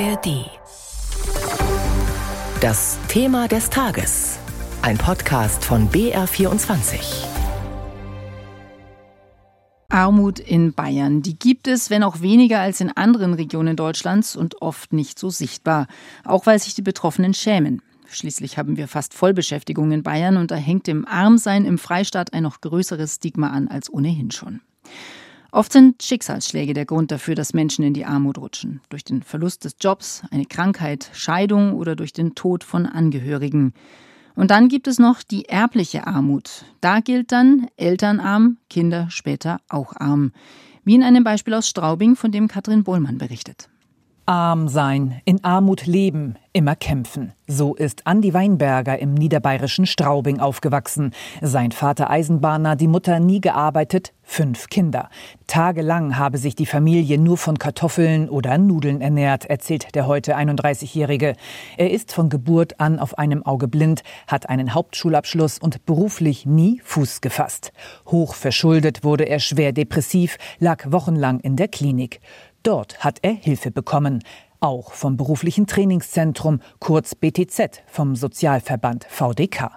ARD. Das Thema des Tages. Ein Podcast von BR24. Armut in Bayern. Die gibt es, wenn auch weniger als in anderen Regionen Deutschlands und oft nicht so sichtbar. Auch weil sich die Betroffenen schämen. Schließlich haben wir fast Vollbeschäftigung in Bayern und da hängt dem Armsein im Freistaat ein noch größeres Stigma an als ohnehin schon. Oft sind Schicksalsschläge der Grund dafür, dass Menschen in die Armut rutschen. Durch den Verlust des Jobs, eine Krankheit, Scheidung oder durch den Tod von Angehörigen. Und dann gibt es noch die erbliche Armut. Da gilt dann Elternarm, Kinder später auch arm. Wie in einem Beispiel aus Straubing, von dem Katrin Bohlmann berichtet. Arm sein, in Armut leben, immer kämpfen. So ist Andi Weinberger im niederbayerischen Straubing aufgewachsen. Sein Vater Eisenbahner, die Mutter nie gearbeitet, fünf Kinder. Tagelang habe sich die Familie nur von Kartoffeln oder Nudeln ernährt, erzählt der heute 31-Jährige. Er ist von Geburt an auf einem Auge blind, hat einen Hauptschulabschluss und beruflich nie Fuß gefasst. Hoch verschuldet wurde er schwer depressiv, lag wochenlang in der Klinik. Dort hat er Hilfe bekommen, auch vom beruflichen Trainingszentrum, kurz BTZ, vom Sozialverband VDK.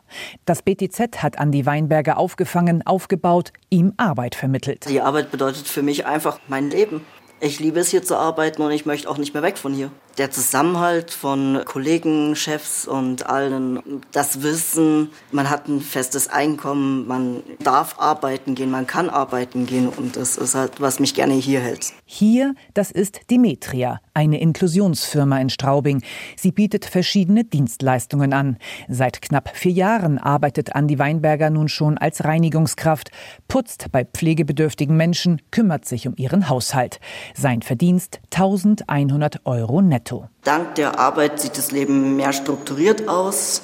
Das BTZ hat Andi Weinberger aufgefangen, aufgebaut, ihm Arbeit vermittelt. Die Arbeit bedeutet für mich einfach mein Leben. Ich liebe es hier zu arbeiten und ich möchte auch nicht mehr weg von hier der Zusammenhalt von Kollegen, Chefs und allen, das Wissen, man hat ein festes Einkommen, man darf arbeiten gehen, man kann arbeiten gehen und das ist halt, was mich gerne hier hält. Hier, das ist Demetria, eine Inklusionsfirma in Straubing. Sie bietet verschiedene Dienstleistungen an. Seit knapp vier Jahren arbeitet Andi Weinberger nun schon als Reinigungskraft, putzt bei pflegebedürftigen Menschen, kümmert sich um ihren Haushalt. Sein Verdienst 1100 Euro netto netto. Dank der Arbeit sieht das Leben mehr strukturiert aus.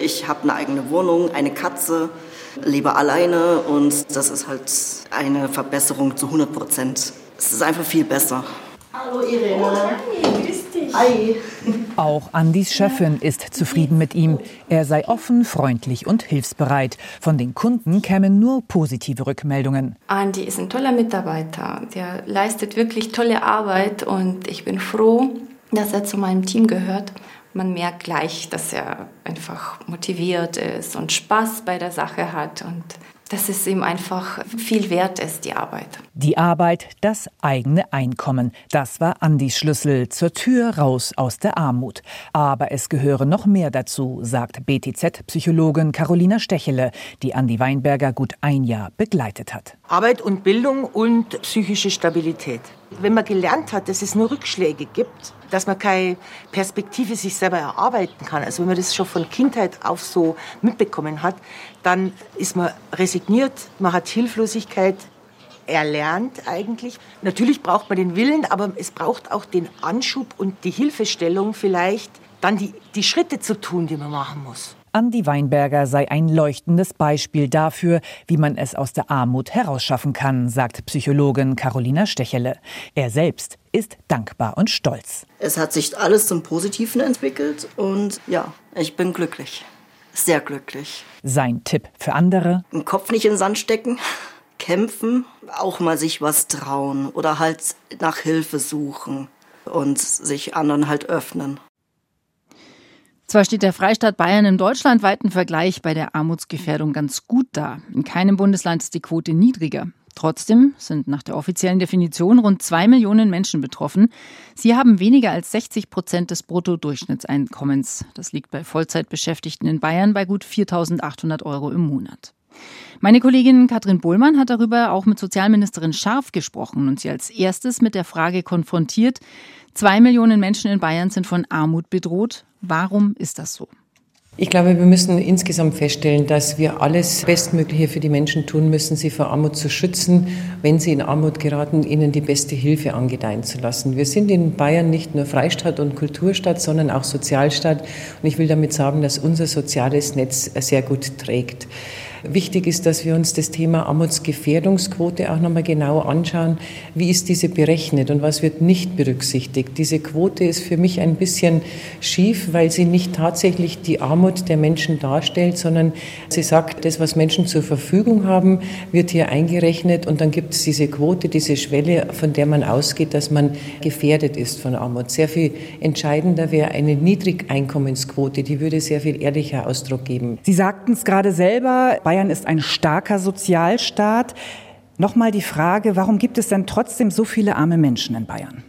Ich habe eine eigene Wohnung, eine Katze, lebe alleine und das ist halt eine Verbesserung zu 100 Prozent. Es ist einfach viel besser. Hallo Irene. Oh, hi, grüß dich. Hi. Auch Andis Chefin ist zufrieden mit ihm. Er sei offen, freundlich und hilfsbereit. Von den Kunden kämen nur positive Rückmeldungen. Andi ist ein toller Mitarbeiter. Der leistet wirklich tolle Arbeit und ich bin froh, dass er zu meinem Team gehört. Man merkt gleich, dass er einfach motiviert ist und Spaß bei der Sache hat und dass es ihm einfach viel wert ist, die Arbeit. Die Arbeit, das eigene Einkommen, das war Andis Schlüssel zur Tür raus aus der Armut. Aber es gehöre noch mehr dazu, sagt BTZ-Psychologin Carolina Stechele, die Andi Weinberger gut ein Jahr begleitet hat. Arbeit und Bildung und psychische Stabilität. Wenn man gelernt hat, dass es nur Rückschläge gibt, dass man keine Perspektive sich selber erarbeiten kann, also wenn man das schon von Kindheit auf so mitbekommen hat, dann ist man resigniert, man hat Hilflosigkeit erlernt eigentlich. Natürlich braucht man den Willen, aber es braucht auch den Anschub und die Hilfestellung vielleicht, dann die, die Schritte zu tun, die man machen muss. Andi Weinberger sei ein leuchtendes Beispiel dafür, wie man es aus der Armut herausschaffen kann, sagt Psychologin Carolina Stechele. Er selbst ist dankbar und stolz. Es hat sich alles zum Positiven entwickelt und ja, ich bin glücklich. Sehr glücklich. Sein Tipp für andere? Den Kopf nicht in den Sand stecken, kämpfen, auch mal sich was trauen oder halt nach Hilfe suchen und sich anderen halt öffnen. Zwar steht der Freistaat Bayern im deutschlandweiten Vergleich bei der Armutsgefährdung ganz gut da. In keinem Bundesland ist die Quote niedriger. Trotzdem sind nach der offiziellen Definition rund zwei Millionen Menschen betroffen. Sie haben weniger als 60 Prozent des Bruttodurchschnittseinkommens. Das liegt bei Vollzeitbeschäftigten in Bayern bei gut 4.800 Euro im Monat. Meine Kollegin Katrin Bohlmann hat darüber auch mit Sozialministerin Scharf gesprochen und sie als erstes mit der Frage konfrontiert, zwei Millionen Menschen in Bayern sind von Armut bedroht. Warum ist das so? Ich glaube, wir müssen insgesamt feststellen, dass wir alles Bestmögliche für die Menschen tun müssen, sie vor Armut zu schützen, wenn sie in Armut geraten, ihnen die beste Hilfe angedeihen zu lassen. Wir sind in Bayern nicht nur Freistaat und Kulturstadt, sondern auch Sozialstaat. Und ich will damit sagen, dass unser soziales Netz sehr gut trägt. Wichtig ist, dass wir uns das Thema Armutsgefährdungsquote auch nochmal genau anschauen. Wie ist diese berechnet und was wird nicht berücksichtigt? Diese Quote ist für mich ein bisschen schief, weil sie nicht tatsächlich die Armut der Menschen darstellt, sondern sie sagt, das, was Menschen zur Verfügung haben, wird hier eingerechnet und dann gibt es diese Quote, diese Schwelle, von der man ausgeht, dass man gefährdet ist von Armut. Sehr viel entscheidender wäre eine Niedrigeinkommensquote, die würde sehr viel ehrlicher Ausdruck geben. Sie sagten es gerade selber, Bayern ist ein starker Sozialstaat. Nochmal die Frage, warum gibt es denn trotzdem so viele arme Menschen in Bayern?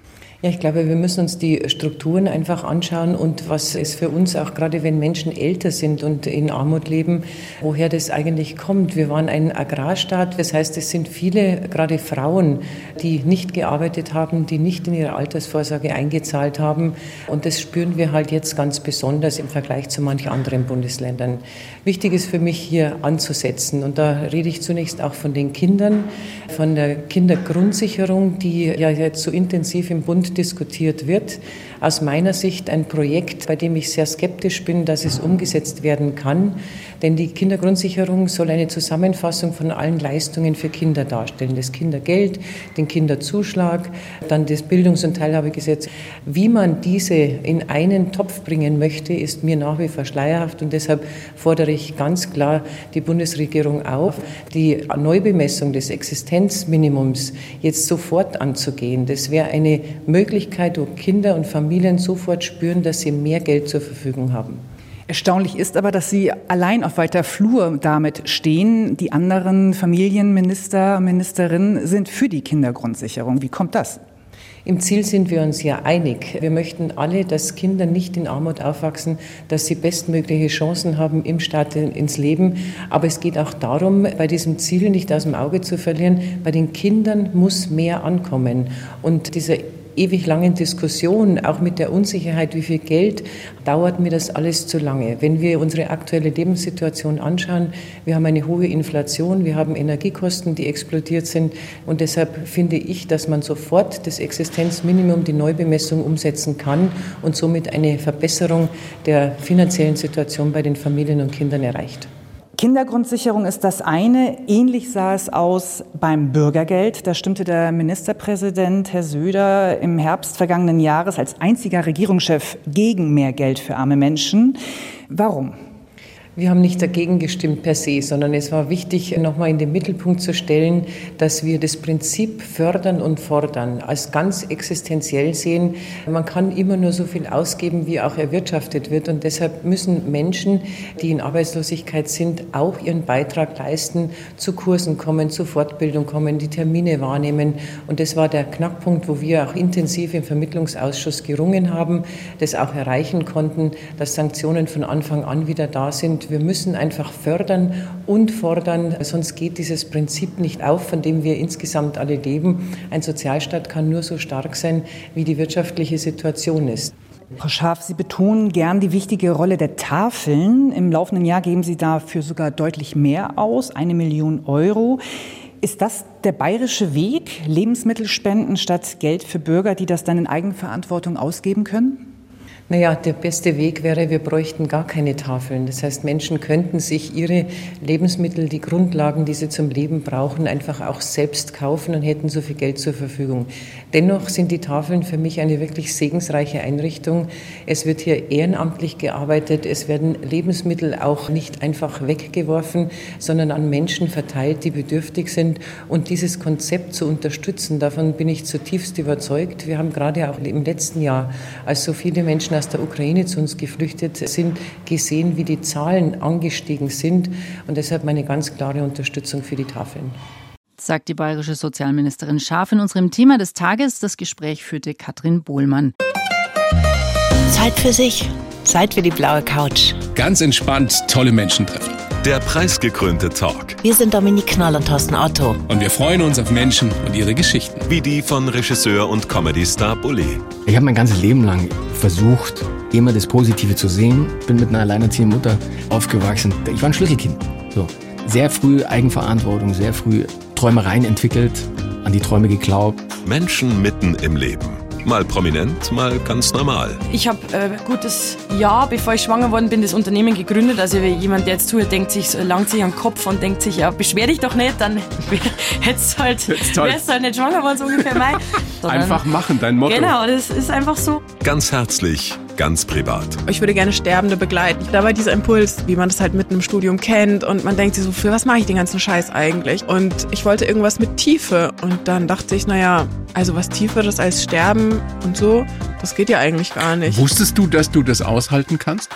Ja, ich glaube, wir müssen uns die Strukturen einfach anschauen und was es für uns auch gerade, wenn Menschen älter sind und in Armut leben, woher das eigentlich kommt. Wir waren ein Agrarstaat, das heißt, es sind viele, gerade Frauen, die nicht gearbeitet haben, die nicht in ihre Altersvorsorge eingezahlt haben und das spüren wir halt jetzt ganz besonders im Vergleich zu manchen anderen Bundesländern. Wichtig ist für mich hier anzusetzen und da rede ich zunächst auch von den Kindern, von der Kindergrundsicherung, die ja jetzt so intensiv im Bund diskutiert wird. Aus meiner Sicht ein Projekt, bei dem ich sehr skeptisch bin, dass es umgesetzt werden kann. Denn die Kindergrundsicherung soll eine Zusammenfassung von allen Leistungen für Kinder darstellen. Das Kindergeld, den Kinderzuschlag, dann das Bildungs- und Teilhabegesetz. Wie man diese in einen Topf bringen möchte, ist mir nach wie vor schleierhaft. Und deshalb fordere ich ganz klar die Bundesregierung auf, die Neubemessung des Existenzminimums jetzt sofort anzugehen. Das wäre eine Möglichkeit, wo Kinder und Familien sofort spüren, dass sie mehr Geld zur Verfügung haben. Erstaunlich ist aber, dass Sie allein auf weiter Flur damit stehen. Die anderen Familienminister, Ministerinnen sind für die Kindergrundsicherung. Wie kommt das? Im Ziel sind wir uns ja einig. Wir möchten alle, dass Kinder nicht in Armut aufwachsen, dass sie bestmögliche Chancen haben im Start ins Leben. Aber es geht auch darum, bei diesem Ziel nicht aus dem Auge zu verlieren, bei den Kindern muss mehr ankommen. Und dieser ewig langen Diskussion, auch mit der Unsicherheit, wie viel Geld, dauert mir das alles zu lange. Wenn wir unsere aktuelle Lebenssituation anschauen, wir haben eine hohe Inflation, wir haben Energiekosten, die explodiert sind und deshalb finde ich, dass man sofort das Existenzminimum, die Neubemessung umsetzen kann und somit eine Verbesserung der finanziellen Situation bei den Familien und Kindern erreicht. Kindergrundsicherung ist das eine. Ähnlich sah es aus beim Bürgergeld. Da stimmte der Ministerpräsident Herr Söder im Herbst vergangenen Jahres als einziger Regierungschef gegen mehr Geld für arme Menschen. Warum? Wir haben nicht dagegen gestimmt per se, sondern es war wichtig, nochmal in den Mittelpunkt zu stellen, dass wir das Prinzip fördern und fordern als ganz existenziell sehen. Man kann immer nur so viel ausgeben, wie auch erwirtschaftet wird. Und deshalb müssen Menschen, die in Arbeitslosigkeit sind, auch ihren Beitrag leisten, zu Kursen kommen, zu Fortbildung kommen, die Termine wahrnehmen. Und das war der Knackpunkt, wo wir auch intensiv im Vermittlungsausschuss gerungen haben, das auch erreichen konnten, dass Sanktionen von Anfang an wieder da sind wir müssen einfach fördern und fordern, sonst geht dieses Prinzip nicht auf, von dem wir insgesamt alle leben. Ein Sozialstaat kann nur so stark sein, wie die wirtschaftliche Situation ist. Frau Schaaf, Sie betonen gern die wichtige Rolle der Tafeln. Im laufenden Jahr geben Sie dafür sogar deutlich mehr aus, eine Million Euro. Ist das der bayerische Weg, Lebensmittelspenden statt Geld für Bürger, die das dann in Eigenverantwortung ausgeben können? Naja, der beste Weg wäre, wir bräuchten gar keine Tafeln. Das heißt, Menschen könnten sich ihre Lebensmittel, die Grundlagen, die sie zum Leben brauchen, einfach auch selbst kaufen und hätten so viel Geld zur Verfügung. Dennoch sind die Tafeln für mich eine wirklich segensreiche Einrichtung. Es wird hier ehrenamtlich gearbeitet. Es werden Lebensmittel auch nicht einfach weggeworfen, sondern an Menschen verteilt, die bedürftig sind. Und dieses Konzept zu unterstützen, davon bin ich zutiefst überzeugt. Wir haben gerade auch im letzten Jahr, als so viele Menschen Menschen aus der Ukraine zu uns geflüchtet sind, gesehen, wie die Zahlen angestiegen sind. Und deshalb meine ganz klare Unterstützung für die Tafeln. Sagt die bayerische Sozialministerin Scharf in unserem Thema des Tages. Das Gespräch führte Katrin Bohlmann. Zeit für sich. Zeit für die blaue Couch. Ganz entspannt tolle Menschen treffen. Der preisgekrönte Talk. Wir sind Dominik Knoll und Thorsten Otto. Und wir freuen uns auf Menschen und ihre Geschichten. Wie die von Regisseur und Comedy-Star Bully. Ich habe mein ganzes Leben lang versucht, immer das Positive zu sehen. Bin mit einer alleinerziehenden Mutter aufgewachsen. Ich war ein Schlüsselkind. So. Sehr früh Eigenverantwortung, sehr früh Träumereien entwickelt, an die Träume geglaubt. Menschen mitten im Leben. Mal prominent, mal ganz normal. Ich habe äh, gutes Jahr, bevor ich schwanger worden bin, das Unternehmen gegründet. Also jemand, der jetzt zuhört, denkt sich, langt sich am Kopf und denkt sich, ja, beschwer dich doch nicht, dann hättest halt, wärst halt nicht schwanger worden, so ungefähr mein. Einfach machen, dein Motto. Genau, das ist einfach so. Ganz herzlich, ganz privat. Ich würde gerne Sterbende begleiten. Da war dieser Impuls, wie man das halt mitten im Studium kennt und man denkt sich so, für was mache ich den ganzen Scheiß eigentlich? Und ich wollte irgendwas mit Tiefe und dann dachte ich, naja, also was Tieferes als Sterben und so, das geht ja eigentlich gar nicht. Wusstest du, dass du das aushalten kannst?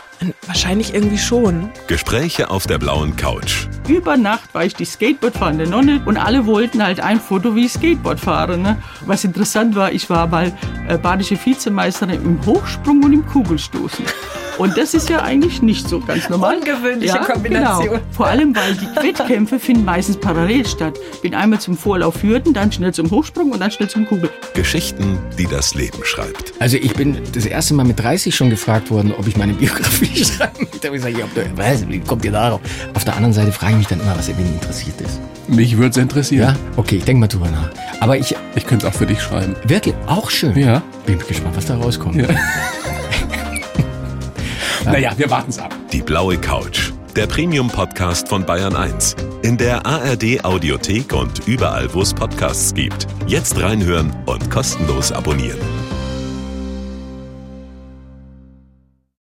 Wahrscheinlich irgendwie schon. Gespräche auf der blauen Couch. Über Nacht war ich die Skateboardfahrende Nonne und alle wollten halt ein Foto, wie ich Skateboard fahre. Ne? Was interessant war, ich war mal äh, badische Vizemeisterin im Hochsprung und im Kugelstoßen. Und das ist ja eigentlich nicht so ganz normal. Ungewöhnliche ja, Kombination. Genau. Vor allem, weil die Wettkämpfe finden meistens parallel statt. Bin einmal zum Vorlauf Hürden, dann schnell zum Hochsprung und dann schnell zum Kugel. Geschichten, die das Leben schreibt. Also ich bin das erste Mal mit 30 schon gefragt worden, ob ich meine Biografie schreiben möchte. Da habe ich gesagt, ja, was, wie kommt ihr darauf? Auf der anderen Seite frage ich mich dann immer, was wen interessiert ist. Mich würde es interessieren. Ja? Okay, ich denke mal drüber nach. Aber ich... Ich könnte es auch für dich schreiben. Wirklich? Auch schön? Ja. Bin gespannt, was da rauskommt. Ja. naja, wir warten es ab. Die blaue Couch. Der Premium-Podcast von Bayern 1. In der ARD-Audiothek und überall, wo es Podcasts gibt. Jetzt reinhören und kostenlos abonnieren.